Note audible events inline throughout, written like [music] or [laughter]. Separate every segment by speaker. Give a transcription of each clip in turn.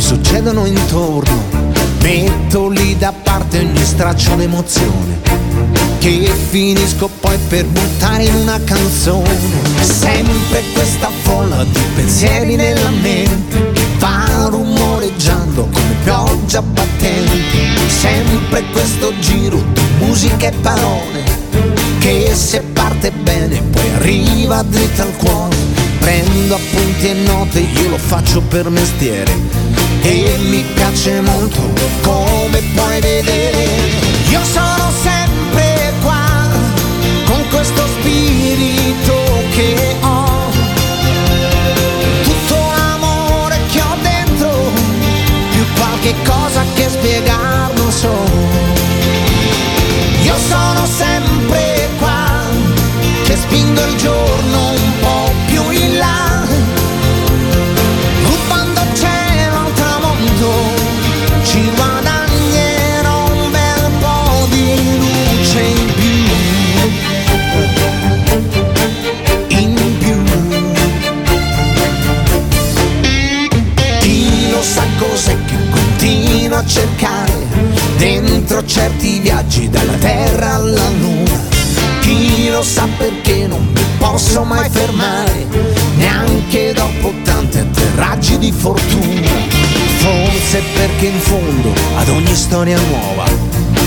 Speaker 1: mi succedono intorno, metto lì da parte ogni straccio d'emozione che finisco poi per buttare in una canzone. Sempre questa folla di pensieri nella mente va rumoreggiando come pioggia battente. Sempre questo giro di musica e parole che se parte bene poi arriva dritta al cuore. Prendo appunti e note, io lo faccio per mestiere e mi piace molto come puoi vedere. Io sono sempre qua con questo spirito che ho. Tutto l'amore che ho dentro, più qualche cosa che spiegar non so. Forse perché in fondo ad ogni storia nuova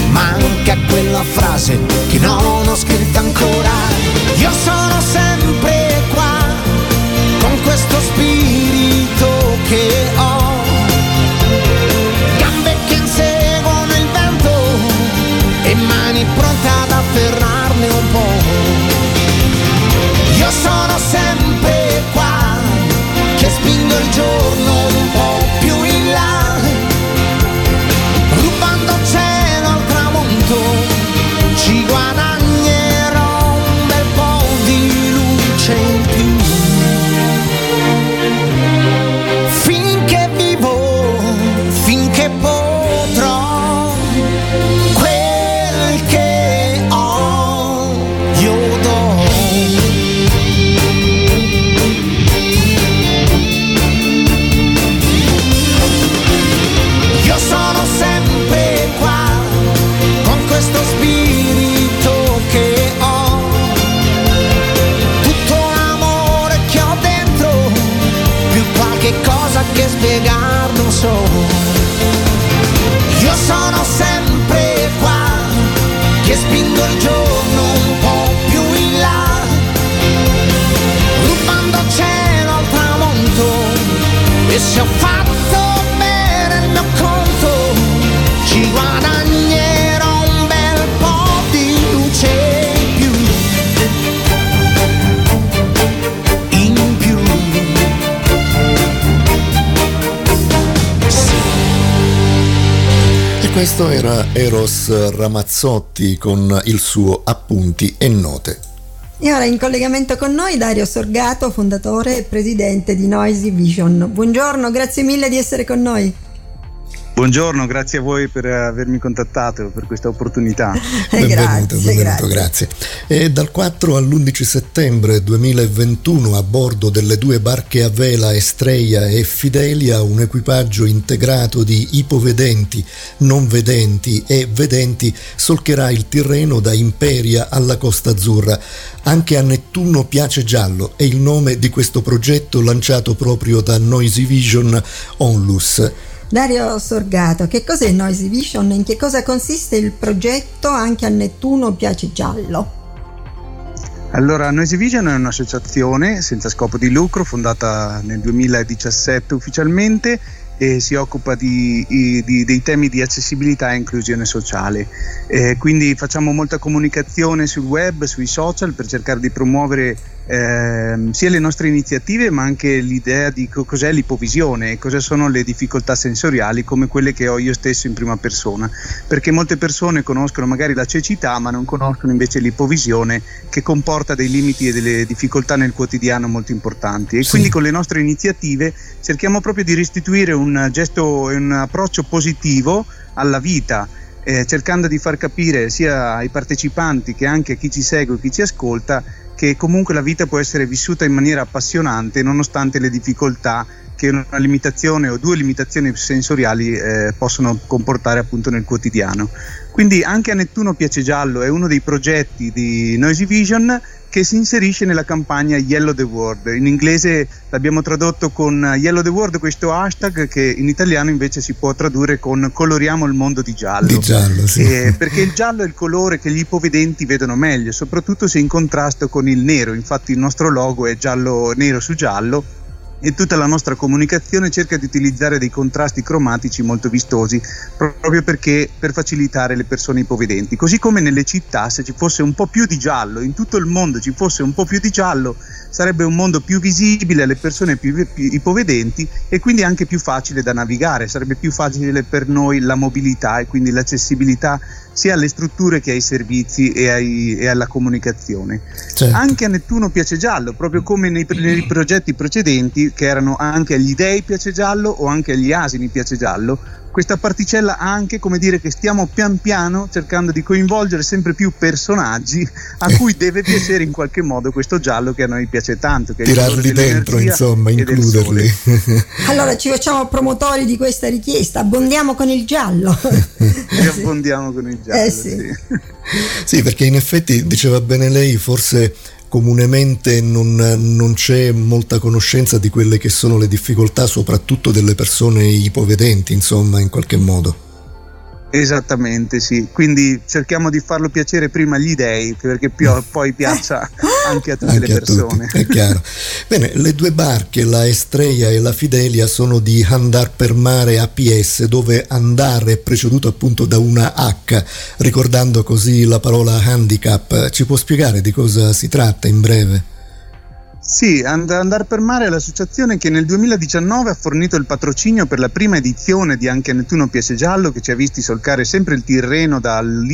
Speaker 1: manca quella frase che non ho scritta ancora. Io sono sempre qua con questo spirito che ho. Questo
Speaker 2: era Eros Ramazzotti con il suo Appunti e Note.
Speaker 3: E ora in collegamento con noi Dario Sorgato, fondatore e presidente di Noisy Vision. Buongiorno, grazie mille di essere con noi.
Speaker 4: Buongiorno, grazie a voi per avermi contattato, per questa opportunità. [laughs]
Speaker 3: Eh,
Speaker 2: Benvenuto,
Speaker 3: grazie,
Speaker 2: benvenuto, grazie. E dal 4 all'11 settembre 2021 a bordo delle due barche a vela Estrella e Fidelia un equipaggio integrato di ipovedenti, non vedenti e vedenti solcherà il Tirreno da Imperia alla Costa Azzurra. Anche a Nettuno piace giallo è il nome di questo progetto lanciato proprio da Noisy Vision Onlus.
Speaker 3: Dario Sorgato, che cos'è Noisy Vision e in che cosa consiste il progetto Anche a Nettuno piace giallo?
Speaker 4: Allora, Noisy Vision è un'associazione senza scopo di lucro fondata nel 2017 ufficialmente e si occupa di, di- dei temi di accessibilità e inclusione sociale. Eh, quindi facciamo molta comunicazione sul web, sui social per cercare di promuovere eh, sia le nostre iniziative ma anche l'idea di co- cos'è l'ipovisione e cosa sono le difficoltà sensoriali come quelle che ho io stesso in prima persona perché molte persone conoscono magari la cecità ma non conoscono invece l'ipovisione che comporta dei limiti e delle difficoltà nel quotidiano molto importanti e sì. quindi con le nostre iniziative cerchiamo proprio di restituire un gesto e un approccio positivo alla vita eh, cercando di far capire sia ai partecipanti che anche a chi ci segue, chi ci ascolta, che comunque la vita può essere vissuta in maniera appassionante nonostante le difficoltà che una limitazione o due limitazioni sensoriali eh, possono comportare appunto nel quotidiano. Quindi anche a Nettuno Piace Giallo è uno dei progetti di Noisy Vision che si inserisce nella campagna Yellow the World. In inglese l'abbiamo tradotto con Yellow the World, questo hashtag che in italiano invece si può tradurre con coloriamo il mondo di giallo.
Speaker 2: Di giallo sì.
Speaker 4: eh, perché il giallo è il colore che gli ipovedenti vedono meglio, soprattutto se in contrasto con il nero. Infatti il nostro logo è giallo nero su giallo e tutta la nostra comunicazione cerca di utilizzare dei contrasti cromatici molto vistosi proprio perché per facilitare le persone ipovedenti. Così come nelle città se ci fosse un po' più di giallo, in tutto il mondo ci fosse un po' più di giallo, sarebbe un mondo più visibile alle persone più, più ipovedenti e quindi anche più facile da navigare, sarebbe più facile per noi la mobilità e quindi l'accessibilità sia alle strutture che ai servizi e, ai, e alla comunicazione. Certo. Anche a Nettuno piace giallo, proprio come nei, nei, progetti precedenti che erano anche agli dei piace giallo o anche agli asini piace giallo, questa particella ha anche come dire che stiamo pian piano cercando di coinvolgere sempre più personaggi a cui [laughs] deve piacere in qualche modo questo giallo che a noi piace tanto. Che
Speaker 2: Tirarli dentro, insomma, includerli.
Speaker 3: allora ci facciamo promotori di questa richiesta, abbondiamo con il giallo. [laughs]
Speaker 4: e abbondiamo con il giallo. Eh sì. Sì.
Speaker 2: sì, perché in effetti diceva bene lei, forse comunemente non, non, c'è molta conoscenza di quelle che sono le difficoltà soprattutto delle persone ipovedenti, insomma, in qualche modo.
Speaker 4: Esattamente, sì. Quindi cerchiamo di farlo piacere prima agli dei, perché [laughs] poi piaccia anche a tutte anche le persone.
Speaker 2: Tutti, è chiaro. Bene, le due barche, la Estrella e la Fidelia, sono di Andar per mare APS, dove andare è preceduto appunto da una H, ricordando così la parola handicap. Ci può spiegare di cosa si tratta in breve?
Speaker 4: Sì, And- Andar per Mare è l'associazione che nel 2019 ha fornito il patrocinio per la prima edizione di Anche Nettuno PS Giallo che ci ha visti solcare sempre il Tirreno dal,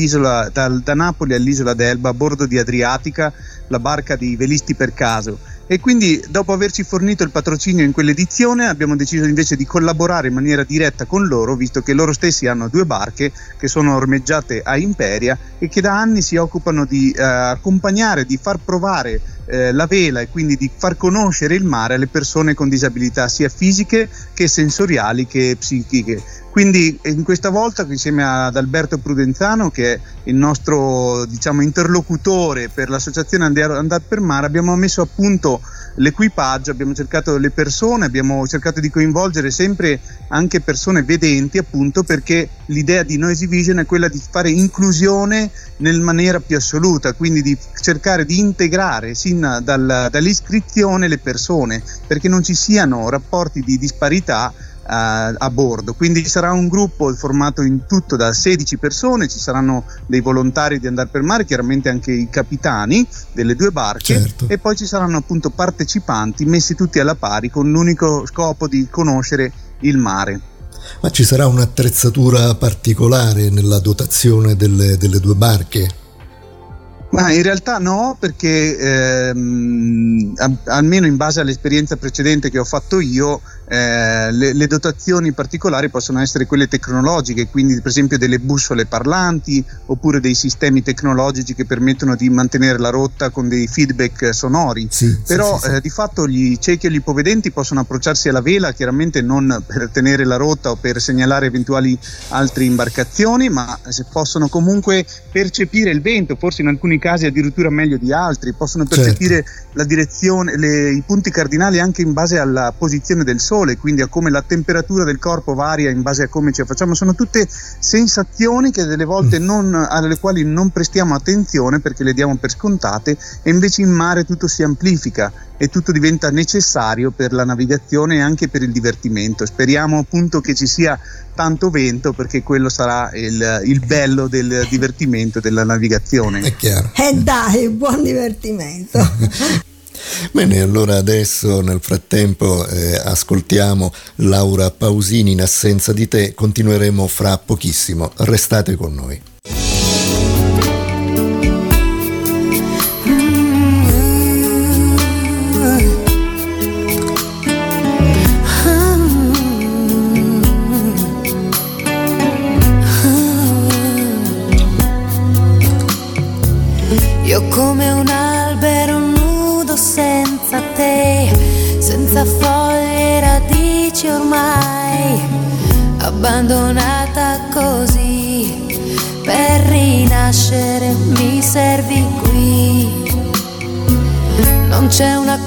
Speaker 4: da Napoli all'isola d'Elba a bordo di Adriatica, la barca dei velisti per caso e quindi dopo averci fornito il patrocinio in quell'edizione abbiamo deciso invece di collaborare in maniera diretta con loro visto che loro stessi hanno due barche che sono ormeggiate a Imperia e che da anni si occupano di eh, accompagnare, di far provare eh, la vela e quindi di far conoscere il mare alle persone con disabilità sia fisiche che sensoriali che psichiche quindi in questa volta insieme ad Alberto Prudenzano che è il nostro diciamo, interlocutore per l'associazione Andar per Mare abbiamo messo a punto l'equipaggio, abbiamo cercato le persone, abbiamo cercato di coinvolgere sempre anche persone vedenti appunto perché l'idea di Noisy Vision è quella di fare inclusione nel maniera più assoluta, quindi di cercare di integrare sin dal, dall'iscrizione le persone perché non ci siano rapporti di disparità a, bordo. Quindi sarà un gruppo formato in tutto da 16 persone, ci saranno dei volontari di andare per mare, chiaramente anche i capitani delle due barche certo. e poi ci saranno appunto partecipanti messi tutti alla pari con l'unico scopo di conoscere il mare.
Speaker 2: Ma ci sarà un'attrezzatura particolare nella dotazione delle, delle due barche?
Speaker 4: Ma in realtà no, perché ehm, almeno in base all'esperienza precedente che ho fatto io, eh, le, le, dotazioni particolari possono essere quelle tecnologiche, quindi per esempio delle bussole parlanti oppure dei sistemi tecnologici che permettono di mantenere la rotta con dei feedback sonori. Sì, Però sì, sì, eh, di fatto gli ciechi e gli ipovedenti possono approcciarsi alla vela, chiaramente non per tenere la rotta o per segnalare eventuali altre imbarcazioni, ma se possono comunque percepire il vento, forse in alcuni casi addirittura meglio di altri, possono percepire certo. la direzione, le, i punti cardinali anche in base alla posizione del sole sole, quindi a come la temperatura del corpo varia in base a come ci facciamo, sono tutte sensazioni che delle volte mm. non, alle quali non prestiamo attenzione perché le diamo per scontate e invece in mare tutto si amplifica e tutto diventa necessario per la navigazione e anche per il divertimento. Speriamo appunto che ci sia tanto vento perché quello sarà il, il bello del divertimento della navigazione.
Speaker 2: È chiaro.
Speaker 3: E eh dai, buon divertimento. [laughs]
Speaker 2: Bene, allora adesso nel frattempo eh, ascoltiamo Laura Pausini in assenza di te, continueremo fra pochissimo, restate con noi.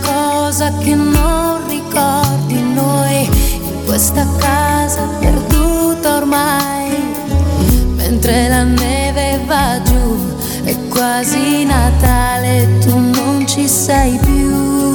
Speaker 5: Cosa che non ricordi noi in questa casa perduta ormai, mentre la neve va giù è quasi Natale, tu non ci sei più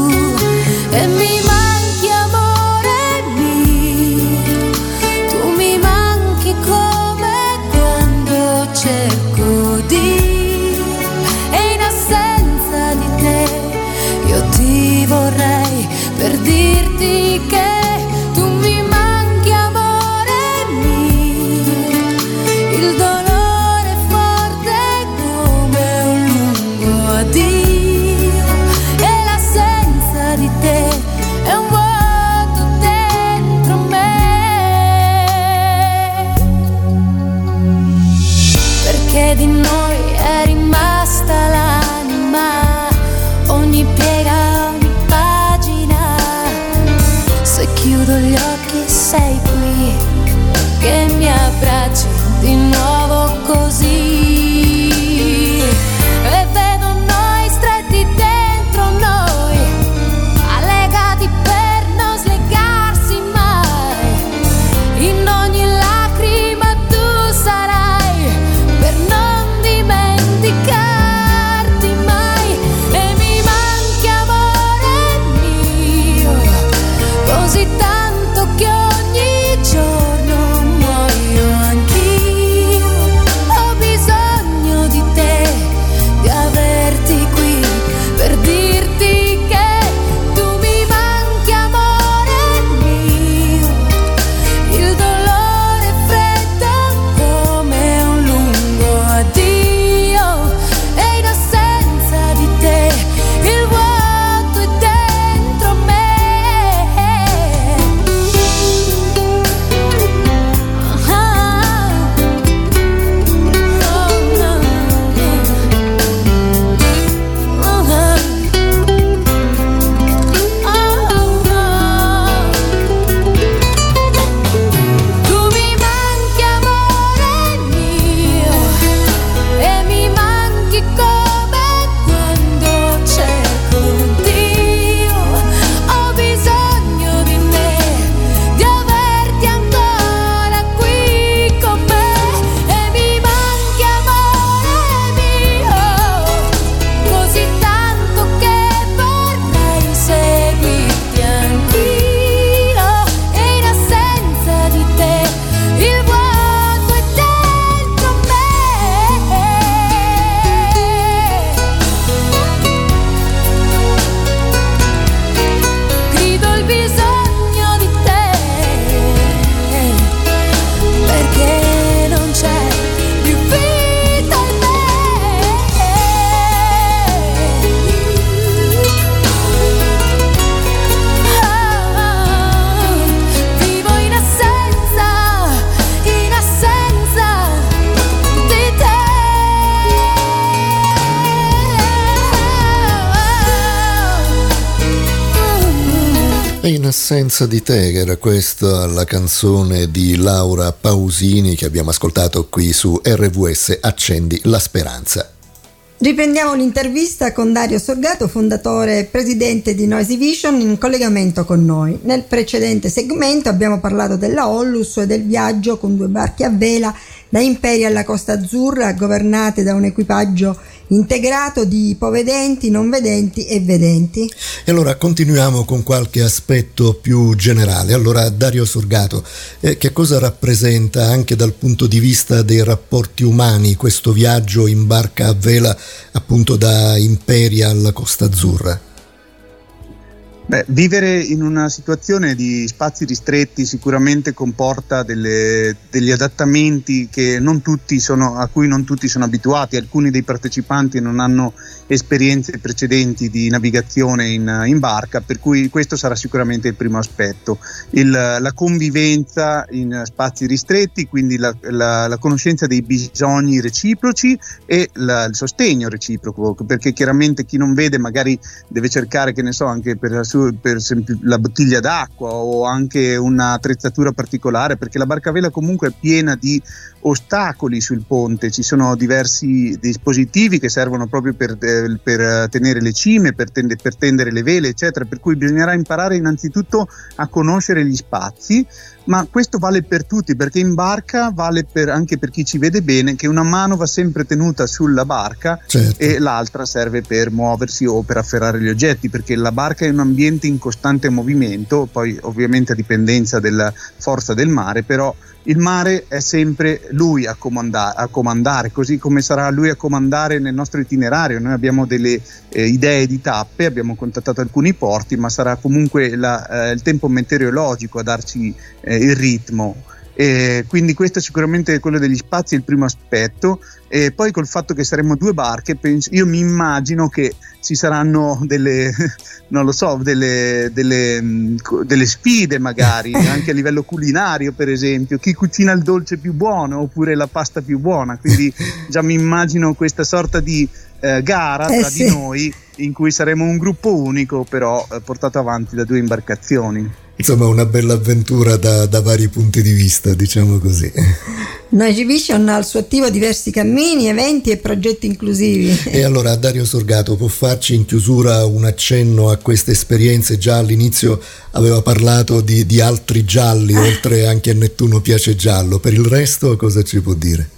Speaker 5: assenza di te,
Speaker 2: era questa la canzone di Laura Pausini che abbiamo ascoltato qui su RVS Accendi la Speranza.
Speaker 3: Riprendiamo l'intervista con Dario Sorgato, fondatore e presidente di Noisy Vision, in collegamento con noi. Nel precedente segmento abbiamo parlato della Ollus e del viaggio con due barche a vela da Imperi alla Costa Azzurra, governate da un equipaggio integrato di ipovedenti, non vedenti e vedenti.
Speaker 2: E allora continuiamo con qualche aspetto più generale. Allora, Dario Sorgato, eh, che cosa rappresenta anche dal punto di vista dei rapporti umani questo viaggio in barca a vela appunto da Imperia alla Costa Azzurra?
Speaker 4: Beh, vivere in una situazione di spazi ristretti sicuramente comporta delle, degli adattamenti sono, a cui non tutti sono abituati, alcuni dei partecipanti non hanno esperienze precedenti di navigazione in, in barca, per cui questo sarà sicuramente il primo aspetto. Il, la convivenza in spazi ristretti, quindi la, la, la conoscenza dei bisogni reciproci e la, il sostegno reciproco, perché chiaramente chi non vede magari deve cercare, che ne so, anche per per esempio la bottiglia d'acqua o anche un'attrezzatura particolare, perché la barca a vela comunque è piena di ostacoli sul ponte, ci sono diversi dispositivi che servono proprio per, eh, per tenere le cime, per, tende, per tendere le vele, eccetera, per cui bisognerà imparare innanzitutto a conoscere gli spazi, ma questo vale per tutti perché in barca vale per, anche per chi ci vede bene che una mano va sempre tenuta sulla barca certo. e l'altra serve per muoversi o per afferrare gli oggetti perché la barca è un ambiente in costante movimento, poi ovviamente a dipendenza della forza del mare, però il mare è sempre lui a comandare, a comandare, così come sarà lui a comandare nel nostro itinerario. Noi abbiamo delle eh, idee di tappe, abbiamo contattato alcuni porti, ma sarà comunque la, eh, il tempo meteorologico a darci eh, il ritmo. E quindi questo è sicuramente quello degli spazi, il primo aspetto. E poi col fatto che saremo due barche, penso, io mi immagino che ci saranno delle, [laughs] non lo so, delle, delle, mm, delle sfide magari, [laughs] anche a livello culinario per esempio, chi cucina il dolce più buono oppure la pasta più buona, quindi già mi immagino questa sorta di eh, gara eh tra sì. di noi in cui saremo un gruppo unico però eh, portato avanti da due imbarcazioni.
Speaker 2: Insomma, una bella avventura da, da vari punti di vista, diciamo così.
Speaker 3: Noisy Vision ha al suo attivo diversi cammini, eventi e progetti inclusivi.
Speaker 2: E allora Dario Sorgato può farci in chiusura un accenno a queste esperienze? Già all'inizio aveva parlato di, di altri gialli, oltre anche a Nettuno piace giallo. Per il resto cosa ci può dire?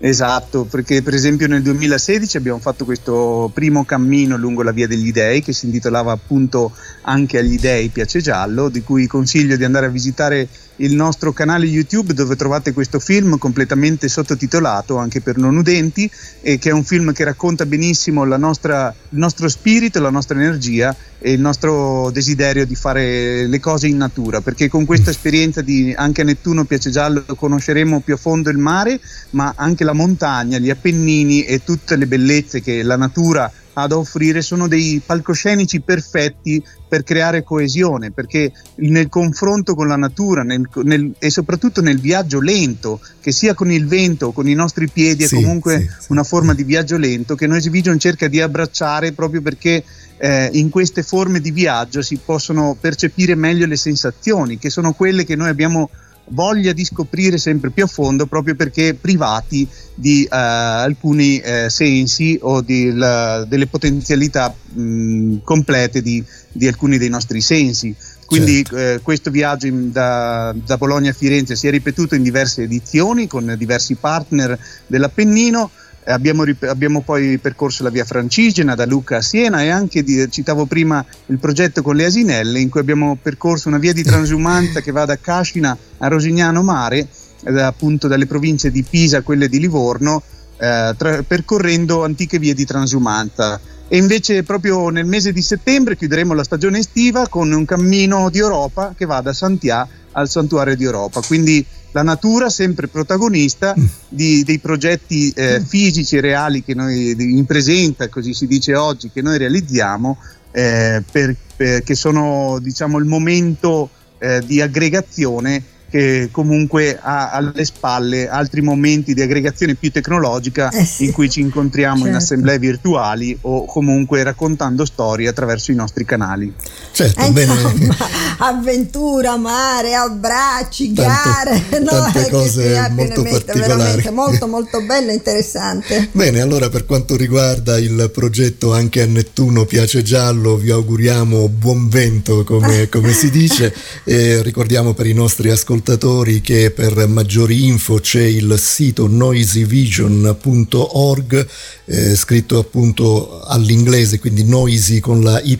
Speaker 4: Esatto, perché per esempio nel 2016 abbiamo fatto questo primo cammino lungo la via degli dei che si intitolava appunto Anche agli dei piace giallo, di cui consiglio di andare a visitare il nostro canale YouTube dove trovate questo film completamente sottotitolato anche per non udenti e che è un film che racconta benissimo nostra, il nostro spirito, la nostra energia e il nostro desiderio di fare le cose in natura perché con questa esperienza di anche a Nettuno Piace Giallo conosceremo più a fondo il mare ma anche la montagna, gli Appennini e tutte le bellezze che la natura ha da offrire sono dei palcoscenici perfetti per creare coesione, perché nel confronto con la natura nel, nel, e soprattutto nel viaggio lento, che sia con il vento o con i nostri piedi, sì, è comunque sì, una sì. forma di viaggio lento che Noisy Vision cerca di abbracciare proprio perché eh, in queste forme di viaggio si possono percepire meglio le sensazioni, che sono quelle che noi abbiamo voglia di scoprire sempre più a fondo proprio perché privati di uh, alcuni uh, sensi o di, la, delle potenzialità mh, complete di, di, alcuni dei nostri sensi. Quindi certo. eh, questo viaggio in, da, da, Bologna a Firenze si è ripetuto in diverse edizioni con diversi partner dell'Appennino Abbiamo, abbiamo, poi percorso la via Francigena da Lucca a Siena e anche, di, citavo prima, il progetto con le Asinelle in cui abbiamo percorso una via di transumanza che va da Cascina a Rosignano Mare, eh, appunto dalle province di Pisa a quelle di Livorno, eh, tra, percorrendo antiche vie di transumanza. E invece proprio nel mese di settembre chiuderemo la stagione estiva con un cammino di Europa che va da Santiago al santuario di Europa. Quindi la natura sempre protagonista mm. di, dei progetti eh, mm. fisici e reali che noi in presenta, così si dice oggi, che noi realizziamo, eh, per, per, che sono diciamo, il momento eh, di aggregazione che comunque ha alle spalle altri momenti di aggregazione più tecnologica eh sì. in cui ci incontriamo certo. in assemblee virtuali o comunque raccontando storie attraverso i nostri canali.
Speaker 3: Certo, eh, bene. Insomma, avventura, mare, abbracci, gare,
Speaker 2: tante, no, tante cose molto particolari.
Speaker 3: Molto molto bello e interessante.
Speaker 2: Bene, allora per quanto riguarda il progetto anche a Nettuno piace giallo, vi auguriamo buon vento come, come si dice [laughs] e ricordiamo per i nostri ascoltatori ascoltatori che per maggiori info c'è il sito noisyvision.org eh, scritto appunto all'inglese quindi noisy con la y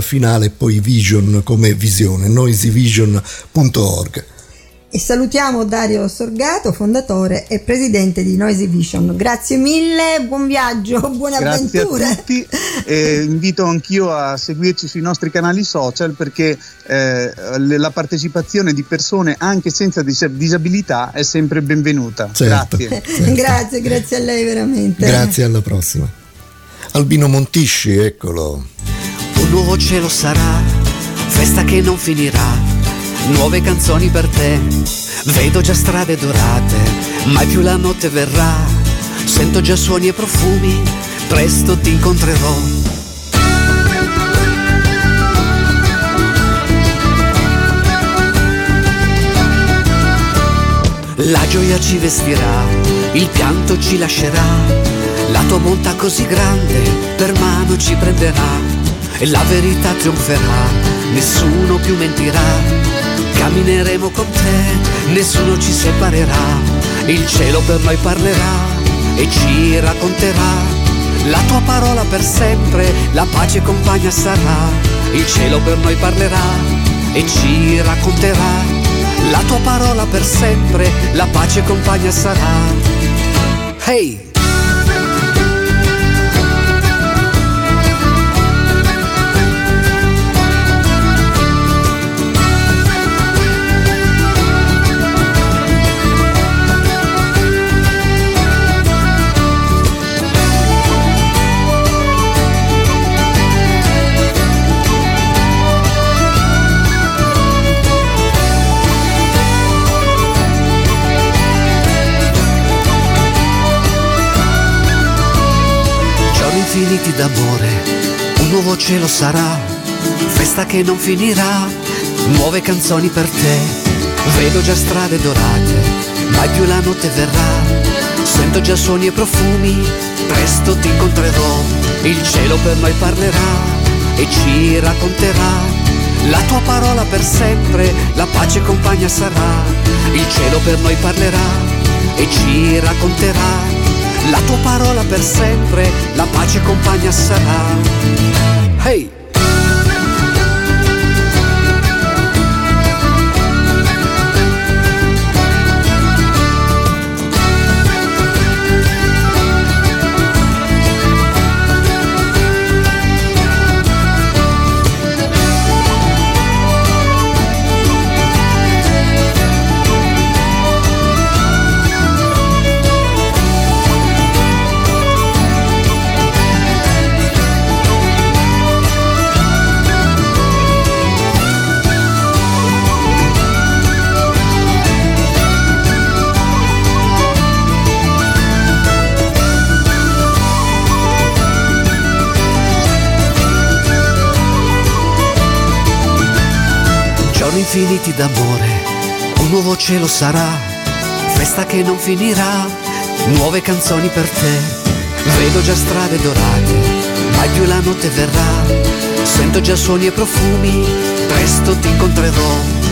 Speaker 2: finale e poi vision come visione noisyvision.org
Speaker 3: e salutiamo Dario Sorgato, fondatore e presidente di Noisy Vision. Grazie mille, buon viaggio, [laughs] buone
Speaker 4: Grazie
Speaker 3: avventure.
Speaker 4: a tutti e invito anch'io a seguirci sui nostri canali social perché eh, la partecipazione di persone anche senza disabilità è sempre benvenuta.
Speaker 2: Certo,
Speaker 4: grazie.
Speaker 2: certo. [laughs]
Speaker 3: grazie, grazie a lei veramente.
Speaker 2: Grazie, alla prossima. Albino Montisci, eccolo.
Speaker 6: Un nuovo cielo sarà, festa che non finirà nuove canzoni per te. Vedo già strade dorate, mai più la notte verrà. Sento già suoni e profumi, presto ti incontrerò. La gioia ci vestirà, il pianto ci lascerà, la tua bontà così grande per mano ci prenderà e la verità trionferà, nessuno più mentirà Cammineremo con te, nessuno ci separerà, il cielo per noi parlerà e ci racconterà. La tua parola per sempre, la pace compagna sarà, il cielo per noi parlerà e ci racconterà. La tua parola per sempre, la pace compagna sarà. Hey! Nuovo cielo sarà, festa che non finirà, nuove canzoni per te, vedo già strade dorate, mai più la notte verrà, sento già suoni e profumi, presto ti incontrerò, il cielo per noi parlerà e ci racconterà, la tua parola per sempre, la pace compagna sarà, il cielo per noi parlerà e ci racconterà. La tua parola per sempre, la pace compagna sarà. Hey! Infiniti d'amore, un nuovo cielo sarà, festa che non finirà, nuove canzoni per te, vedo già strade dorate, mai più la notte verrà, sento già suoni e profumi, presto ti incontrerò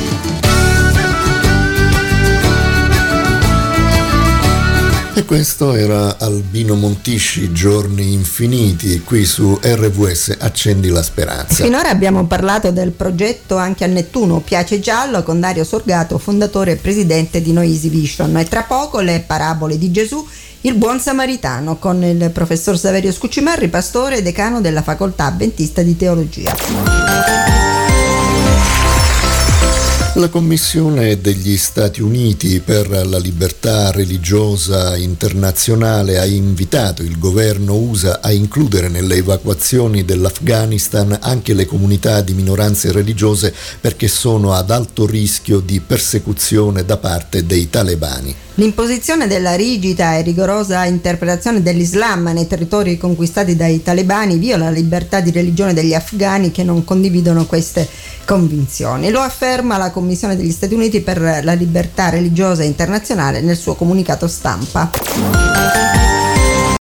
Speaker 2: E questo era Albino Montisci, Giorni Infiniti, qui su RVS Accendi la Speranza.
Speaker 3: Finora abbiamo parlato del progetto Anche a Nettuno Piace Giallo con Dario Sorgato, fondatore e presidente di Noisi Vision. E tra poco le parabole di Gesù, il buon samaritano, con il professor Saverio Scucimarri, pastore e decano della facoltà avventista di teologia.
Speaker 2: La Commissione degli Stati Uniti per la libertà religiosa internazionale ha invitato il governo USA a includere nelle evacuazioni dell'Afghanistan anche le comunità di minoranze religiose perché sono ad alto rischio di persecuzione da parte dei talebani.
Speaker 3: L'imposizione della rigida e rigorosa interpretazione dell'Islam nei territori conquistati dai talebani viola la libertà di religione degli afghani che non condividono queste convinzioni. Lo afferma la Commissione degli Stati Uniti per la libertà religiosa internazionale nel suo comunicato stampa.